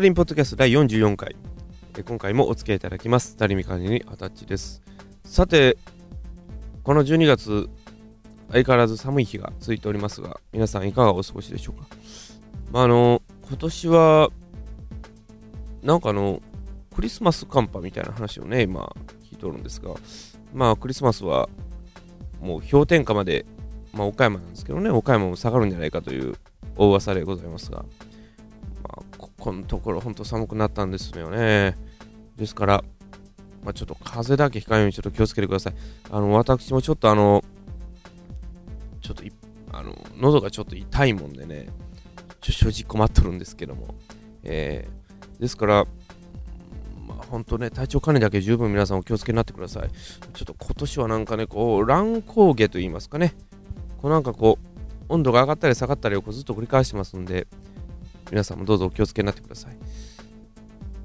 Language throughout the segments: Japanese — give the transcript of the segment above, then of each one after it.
タリンポッドキャスト第44回。え今回もお付き合いいただきます。タリミカニにアタッチです。さてこの12月相変わらず寒い日が続いておりますが皆さんいかがお過ごしでしょうか？まああの今年はなんかあのクリスマス寒波みたいな話をね今聞いておるんですがまあクリスマスはもう氷点下までまあ岡山なんですけどね岡山も下がるんじゃないかという大噂でございますが、このところ本当寒くなったんですよね。ですから、まあ、ちょっと風だけ控えようにちょっと気をつけてください。あの私もちょっとあのちょっとあの喉がちょっと痛いもんでねちょ正直困っとるんですけども、えー、ですからま本当ね、体調管理だけ十分皆さんお気をつけになってください。ちょっと今年はなんかね、こう、乱高下と言いますかね、こうなんかこう、温度が上がったり下がったりをこうずっと繰り返してますんで、皆さんもどうぞお気をつけになってください。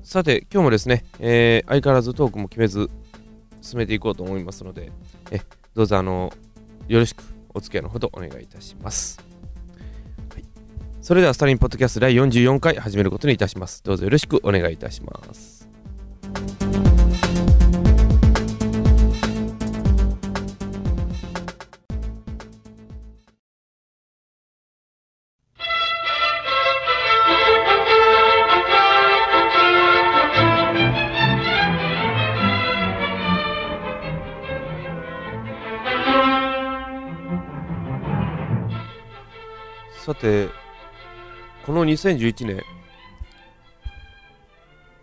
さて、今日もですね、えー、相変わらずトークも決めず進めていこうと思いますので、えどうぞあの、よろしくお付き合いのほどお願いいたします。はい、それでは、スタリンポッドキャスト第44回始めることにいたします。どうぞよろしくお願いいたします。の2011年、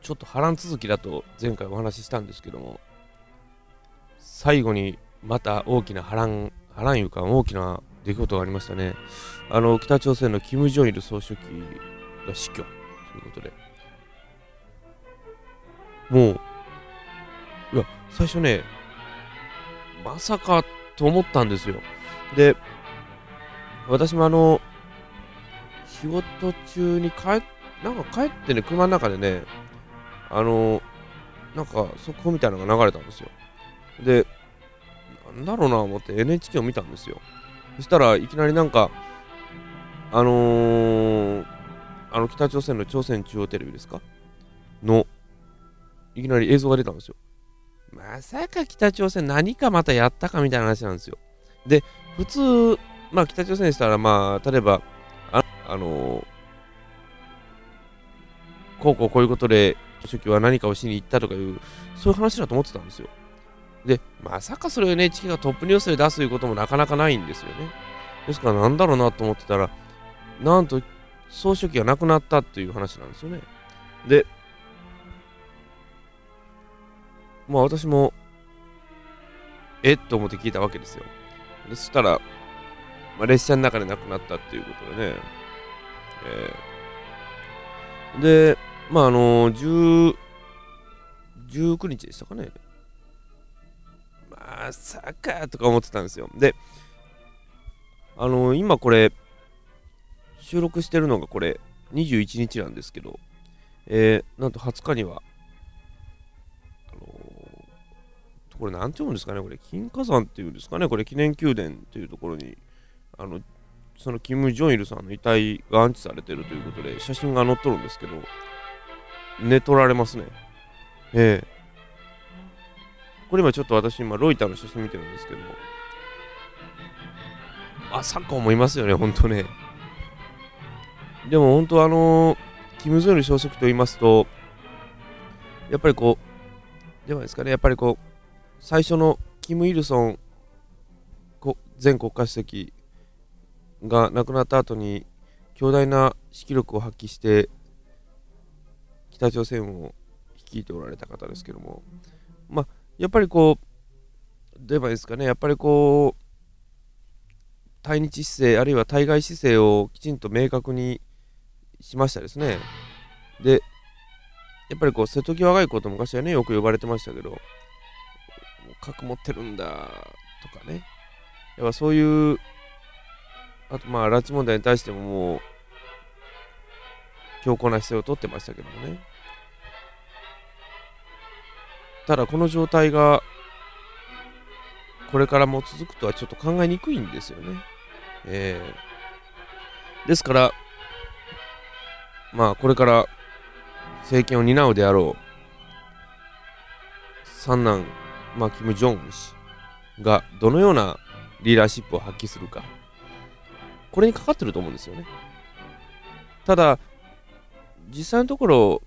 ちょっと波乱続きだと前回お話ししたんですけども、最後にまた大きな波乱、波乱いうか大きな出来事がありましたね。あの、北朝鮮のキム・ジョンイル総書記が死去ということで、もう、いや、最初ね、まさかと思ったんですよ。で、私もあの、仕事中に帰なんか帰ってね、車の中でね、あのなんか速報みたいなのが流れたんですよ。で、なんだろうな思って NHK を見たんですよ。そしたらいきなりなんか、あのー、あの北朝鮮の朝鮮中央テレビですか？の、いきなり映像が出たんですよ。まさか北朝鮮何かまたやったかみたいな話なんですよ。で、普通、まあ北朝鮮でしたら、まあ、例えば、あのー、こうこうこういうことで、書記は何かをしに行ったとかいう、そういう話だと思ってたんですよ。で、まさかそれを NHK がトップニュースで出すということもなかなかないんですよね。ですからなんだろうなと思ってたら、なんと総書記が亡くなったっていう話なんですよね。で、まあ私も、えっ？と思って聞いたわけですよ。そしたら、まあ、列車の中で亡くなったっていうことでね、えー、で、まああのー、19日でしたかね。まさかとか思ってたんですよ。で、あのー、今これ、収録してるのがこれ、21日なんですけど、えー、なんと20日には、あのー、これなんて読むんですかね、これ、金華山っていうんですかね、これ、記念宮殿っていうところに、あの、そのキム・ジョンイルさんの遺体が安置されてるということで、写真が載っとるんですけど、寝取られますね。ええこれ今ちょっと私今ロイターの写真見てるんですけど、まさか思いますよね、ほんとね。でも本当あのー、キム・ジョンイル総書記と言いますと、やっぱりこう、ではですかね、やっぱりこう、最初のキム・イルソン前国家主席が亡くなった後に強大な指揮力を発揮して北朝鮮を率いておられた方ですけどもまあやっぱりこうどう言えばですかね。やっぱりこう対日姿勢あるいは対外姿勢をきちんと明確にしましたですね。でやっぱりこう瀬戸際外交と昔はねよく呼ばれてましたけど核持ってるんだとかね。やっぱそういうあとまあ拉致問題に対してももう強硬な姿勢をとってましたけどもね。ただこの状態がこれからも続くとはちょっと考えにくいんですよね。えー、ですから、まあこれから政権を担うであろう三男、まあ、キム・ジョンウン氏がどのようなリーダーシップを発揮するか。これにかかってると思うんですよね。ただ実際のところ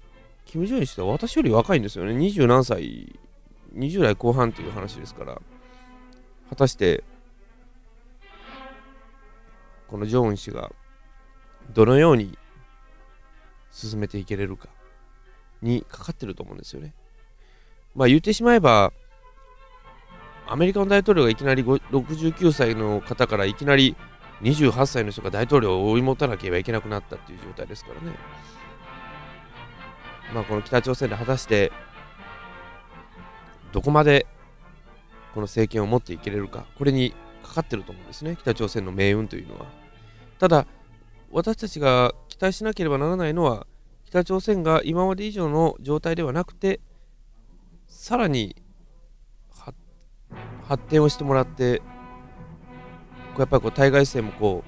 キム・ジョンウン氏は私より若いんですよね。二十何歳20代後半という話ですから。果たしてこのジョンウン氏がどのように進めていけれるかにかかってると思うんですよね。まあ言ってしまえばアメリカの大統領がいきなり69歳の方からいきなり28歳の人が大統領を追い持たなければいけなくなったっていう状態ですからね。まあこの北朝鮮で果たしてどこまでこの政権を持っていけれるかこれにかかってると思うんですね北朝鮮の命運というのは。ただ私たちが期待しなければならないのは北朝鮮が今まで以上の状態ではなくてさらに発展をしてもらってやっぱりこう対外戦もこ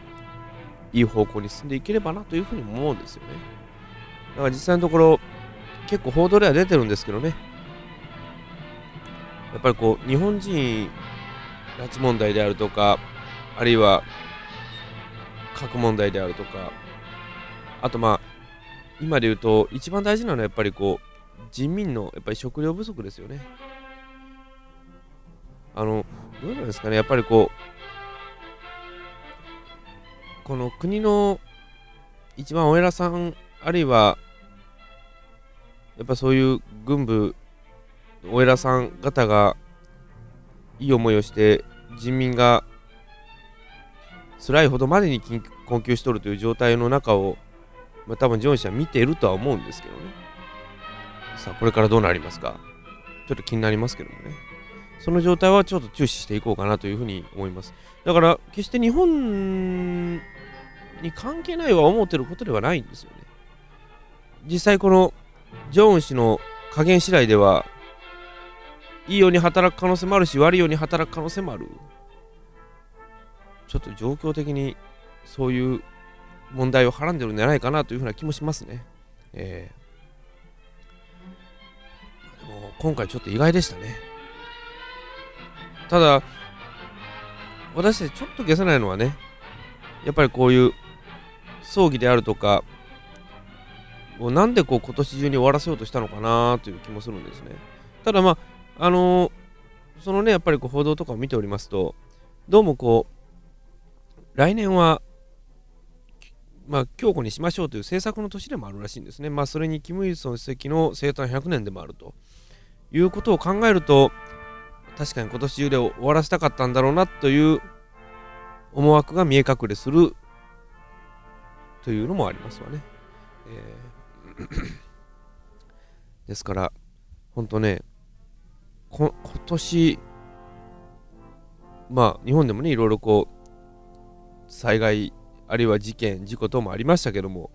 ういい方向に進んでいければなというふうに思うんですよね。だから実際のところ結構報道では出てるんですけどね。やっぱりこう日本人拉致問題であるとかあるいは核問題であるとかあとまあ今で言うと一番大事なのはやっぱりこう人民のやっぱり食料不足ですよね。あのどうなんですかね。やっぱりこうこの国の一番お偉さんあるいはやっぱそういう軍部お偉さん方がいい思いをして人民が辛いほどまでに困窮しとるという状態の中を、まあ、多分ジョン氏は見ているとは思うんですけどね。さあこれからどうなりますか？ちょっと気になりますけどもね。その状態はちょっと注視していこうかなというふうに思います。だから決して日本に関係ないは思ってることではないんですよね実際このジョン氏の加減次第ではいいように働く可能性もあるし悪いように働く可能性もあるちょっと状況的にそういう問題をはらんでるんじゃないかなというふうな気もしますね。えー、でも今回ちょっと意外でしたね。ただ、私たちちょっと消せないのはね、やっぱりこういう葬儀であるとか、をなんでこう今年中に終わらせようとしたのかなという気もするんですね。ただまあ、あのー、そのね、やっぱりこう報道とかを見ておりますと、どうもこう、来年は、まあ、強固にしましょうという政策の年でもあるらしいんですね。まあ、それにキム・イルソン主席の生誕100年でもあるということを考えると、確かに今年中で終わらせたかったんだろうなという思惑が見え隠れするというのもありますわね。えーですから、本当ね、今年、まあ、日本でもね、いろいろこう、災害、あるいは事件、事故等もありましたけども、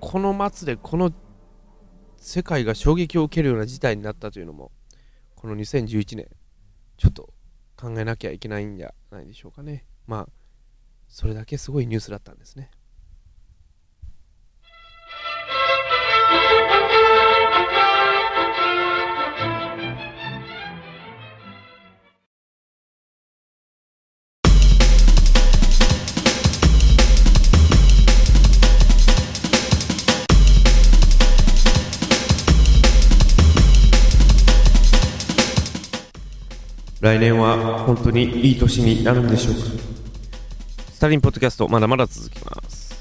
この末でこの世界が衝撃を受けるような事態になったというのも、この2011年、ちょっと考えなきゃいけないんじゃないでしょうかね。まあ、それだけすごいニュースだったんですね。来年は本当にいい年になるんでしょうか？タリンポッドキャストまだまだ続きます。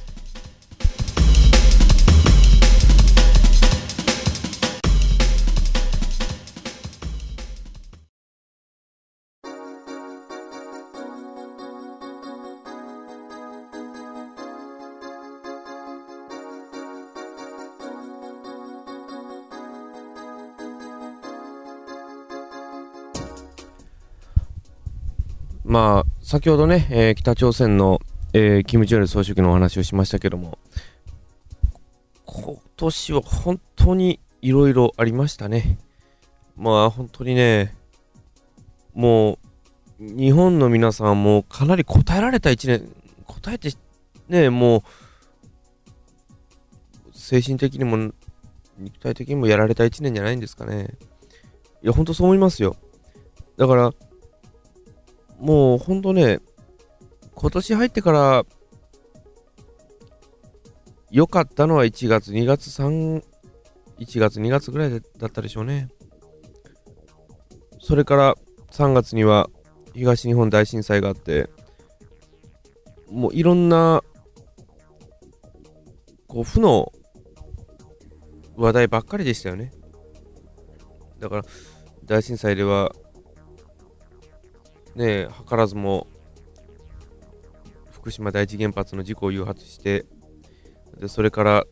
まあ、先ほどね、えー、北朝鮮の、えー、キム・ジョンル総書記のお話をしましたけども、今年は本当にいろいろありましたね。まあ、本当にね、もう、日本の皆さんもかなり答えられた1年、答えて、ね、もう、精神的にも肉体的にもやられた1年じゃないんですかね。いや、ほんとそう思いますよ。だから、もうほんとね、今年入ってから良かったのは1月、2月、3、1月、2月ぐらいだったでしょうね。それから3月には東日本大震災があって、もういろんな、こう、負の話題ばっかりでしたよね。だから、大震災では、ね、図らずも、福島第一原発の事故を誘発して、でそれから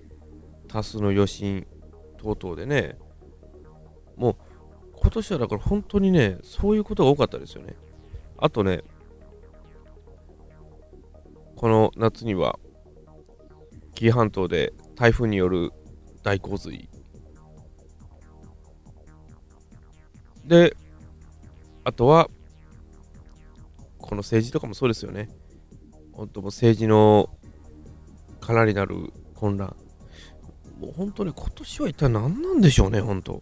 多数の余震等々でね、もう今年はだから本当にね、そういうことが多かったですよね。あとね、この夏には、紀伊半島で台風による大洪水。で、あとは、この政治とかもそうですよね。本当も政治のかなりなる混乱。もう本当に今年は一体何なんでしょうね、本当。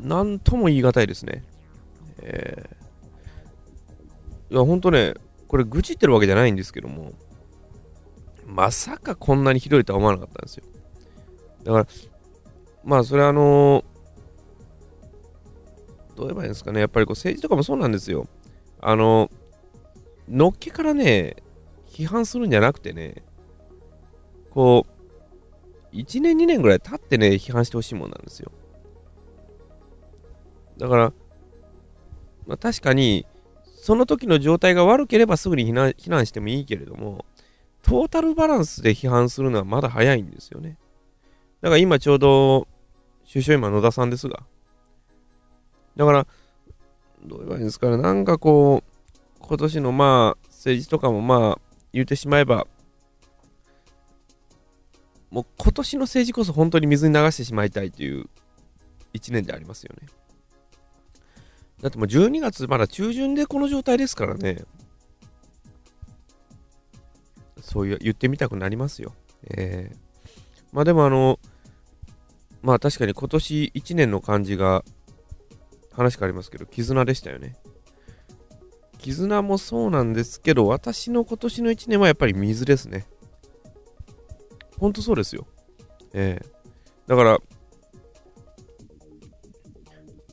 なんとも言い難いですね。えー、いや、本当ね、これ愚痴ってるわけじゃないんですけども、まさかこんなにひどいとは思わなかったんですよ。だから、まあそれはあのー、どう言えばいいんですかね、やっぱりこう政治とかもそうなんですよ。あの、のっけからね、批判するんじゃなくてね、こう、1年2年ぐらい経ってね、批判してほしいもんなんですよ。だから、まあ、確かに、その時の状態が悪ければすぐに避難避難してもいいけれども、トータルバランスで批判するのはまだ早いんですよね。だから今ちょうど、首相今野田さんですが。だから、どう言えばいいんですかね。なんかこう、今年のまあ、政治とかもまあ、言ってしまえば、もう今年の政治こそ本当に水に流してしまいたいという一年でありますよね。だってもう12月まだ中旬でこの状態ですからね。そういう言ってみたくなりますよ。えー、まあでもあの、まあ確かに今年1年の感じが話変わりますけど、絆でしたよね。絆もそうなんですけど、私の今年の1年はやっぱり水ですね。ほんとそうですよ。ええー、だから、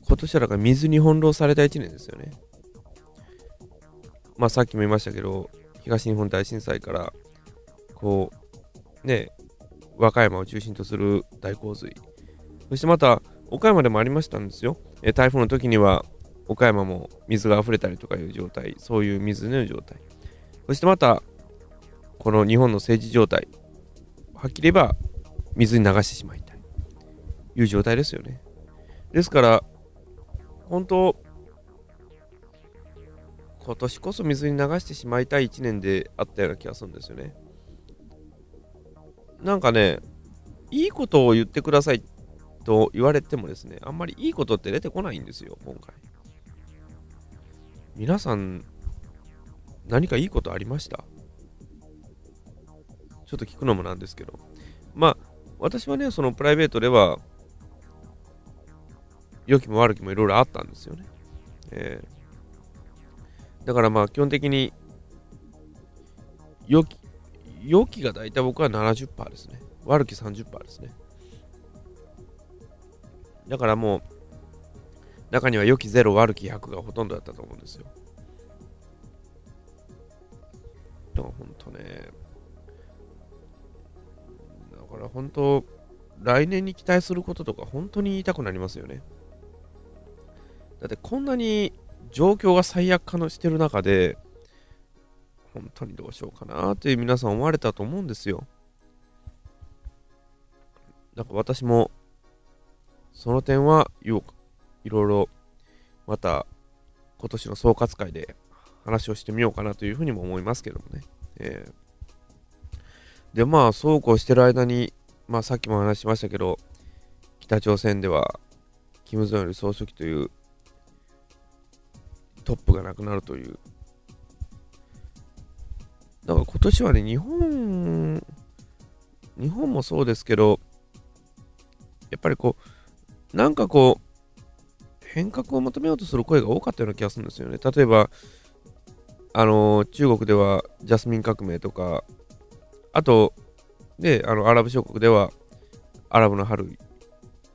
今年はだから水に翻弄された1年ですよね。まあさっきも言いましたけど、東日本大震災から、こう、ね、和歌山を中心とする大洪水。そしてまた、岡山でもありましたんですよ。え台風の時には、岡山も水が溢れたりとかいう状態、そういう水の状態。そしてまた、この日本の政治状態、はっきり言えば水に流してしまいたい。いう状態ですよね。ですから、本当、今年こそ水に流してしまいたい1年であったような気がするんですよね。なんかね、いいことを言ってくださいと言われてもですね、あんまりいいことって出てこないんですよ、今回。皆さん、何かいいことありました？ちょっと聞くのもなんですけど。まあ、私はね、そのプライベートでは、良きも悪きもいろいろあったんですよね。えー、だからまあ基本的に良き、良きが大体僕は70%ですね。悪き30%ですね。だからもう、中には良き0、悪き100がほとんどだったと思うんですよ。でも本当ね、だから本当、来年に期待することとか本当に言いたくなりますよね。だってこんなに状況が最悪化のしてる中で、本当にどうしようかなって皆さん思われたと思うんですよ。だか私も、その点はいろいろまた今年の総括会で話をしてみようかなというふうにも思いますけどもね。えー、で、まあ、そうこうしてる間に、まあ、さっきも話しましたけど、北朝鮮では、キム・ジョン総書記というトップがなくなるという。だから今年はね、日本日本もそうですけど、やっぱりこう、なんかこう、変革を求めようとする声が多かったような気がするんですよね。例えば、あの中国ではジャスミン革命とか、あと、で、あのアラブ諸国ではアラブの春、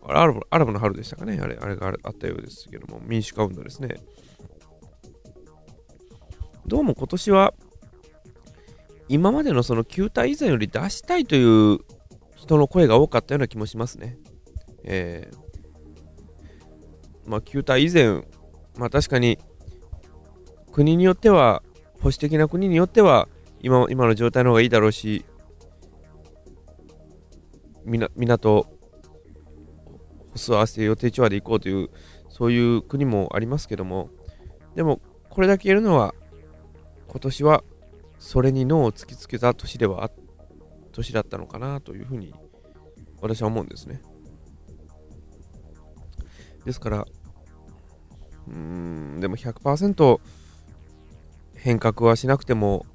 アラブアラブの春でしたかね、あれあれがあったようですけども、民主化運動ですね。どうも今年は、今までのその球体以前より出したいという人の声が多かったような気もしますね。えー、まあ、球体以前、まあ確かに国によっては、保守的な国によっては今、今の状態の方がいいだろうし、港、ホス合わせて予定調和で行こうという、そういう国もありますけども、でも、これだけ言えるのは、今年はそれに脳を突きつけた年では年だったのかなというふうに私は思うんですね。ですから、うーん、でも100%変革はしなくても、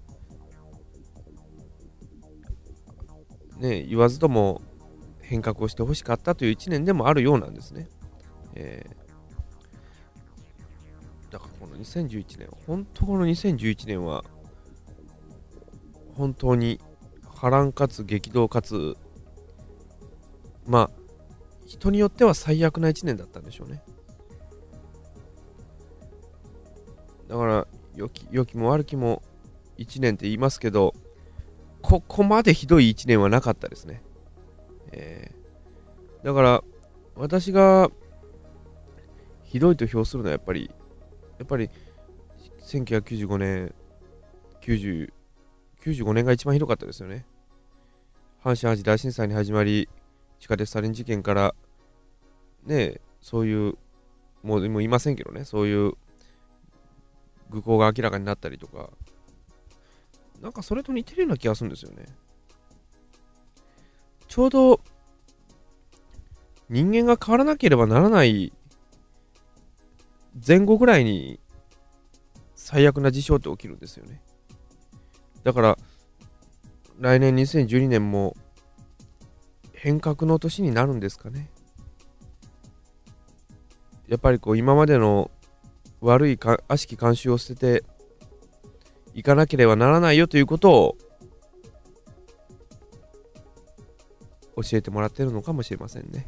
ね、言わずとも変革をしてほしかったという1年でもあるようなんですね。えー、だからこの2011年、本当この2011年は、本当に波乱かつ激動かつ、まあ、人によっては最悪な1年だったんでしょうね。だから、良ききも悪きも1年って言いますけど、ここまでひどい1年はなかったですね。えー、だから、私がひどいと評するのはやっぱり、やっぱり1995年、90 95年が一番ひどかったですよね。阪神・淡路大震災に始まり、地下鉄サリン事件から、ねそういう、もうもういませんけどね、そういう愚行が明らかになったりとか、なんかそれと似てるような気がするんですよね。ちょうど人間が変わらなければならない前後ぐらいに最悪な事象って起きるんですよね。だから来年2012年も変革の年になるんですかね。やっぱりこう今までの悪いか悪しき慣習を捨てていかなければならないよということを教えてもらってるのかもしれませんね。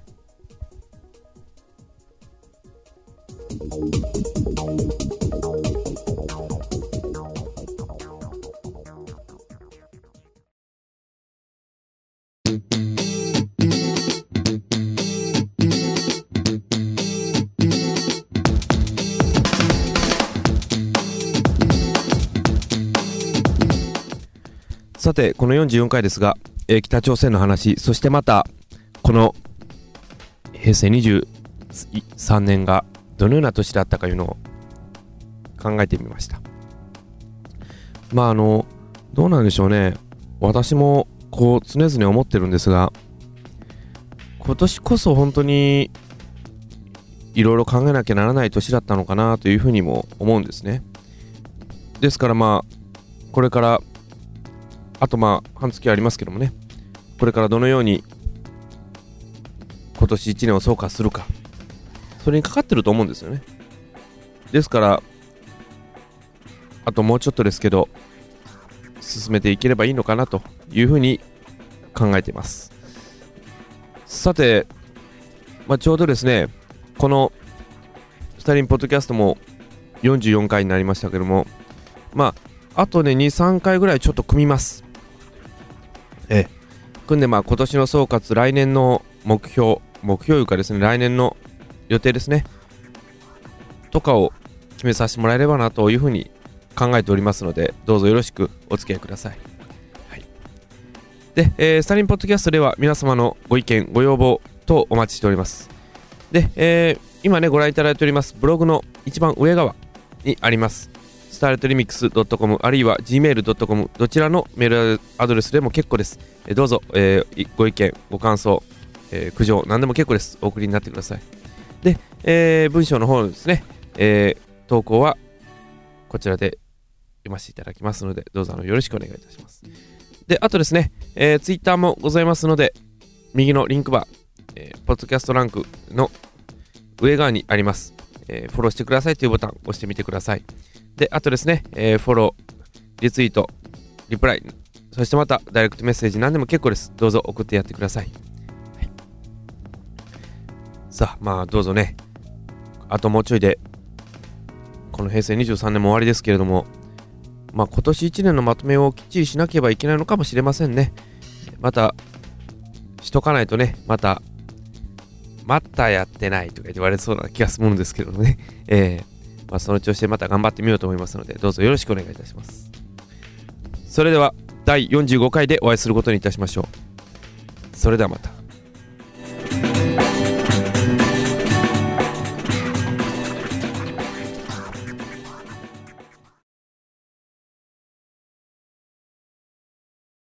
さて、この44回ですが、えー、北朝鮮の話、そしてまた、この平成23年がどのような年だったかというのを考えてみました。まあ、あの、どうなんでしょうね。私も、こう、常々思ってるんですが、今年こそ本当に、いろいろ考えなきゃならない年だったのかなというふうにも思うんですね。ですからまあ、これからあとまあ半月ありますけどもね。これからどのように今年1年を総括するか。それにかかってると思うんですよね。ですからあともうちょっとですけど進めていければいいのかなというふうに考えています。さて、まあ、ちょうどですねこのスタリンポッドキャストも44回になりましたけどもまああとね23回ぐらいちょっと組みます。え組んでまあ今年の総括来年の目標目標というかですね来年の予定ですね。とかを決めさせてもらえればなというふうに考えておりますのでどうぞよろしくお付き合いください、はい、で、えー、スタリンポッドキャストでは皆様のご意見ご要望等お待ちしております。で、えー、今ねご覧いただいておりますブログの一番上側にあります。スターレットリミックス .com あるいは gmail.com どちらのメールアドレスでも結構です。えどうぞ、えー、ご意見、ご感想、えー、苦情、何でも結構です。お送りになってください。で、えー、文章の方ですね、えー、投稿はこちらで読ませていただきますので、どうぞあのよろしくお願いいたします。で、あとですね、えー、ツイッターもございますので、右のリンクバー、えー、ポッドキャストランクの上側にあります。えー、フォローしてくださいというボタンを押してみてください。で、あとですね、えー、フォロー、リツイート、リプライ、そしてまたダイレクトメッセージ何でも結構です。どうぞ送ってやってください。はい、さあ、まあどうぞね、あともうちょいで、この平成23年も終わりですけれども、まあ今年1年のまとめをきっちりしなければいけないのかもしれませんね。また、しとかないとね、また、またやってないとか言われそうな気がするんですけどね。えー、まあその調子でまた頑張ってみようと思いますので、どうぞよろしくお願いいたします。それでは第45回でお会いすることにいたしましょう。それではまた。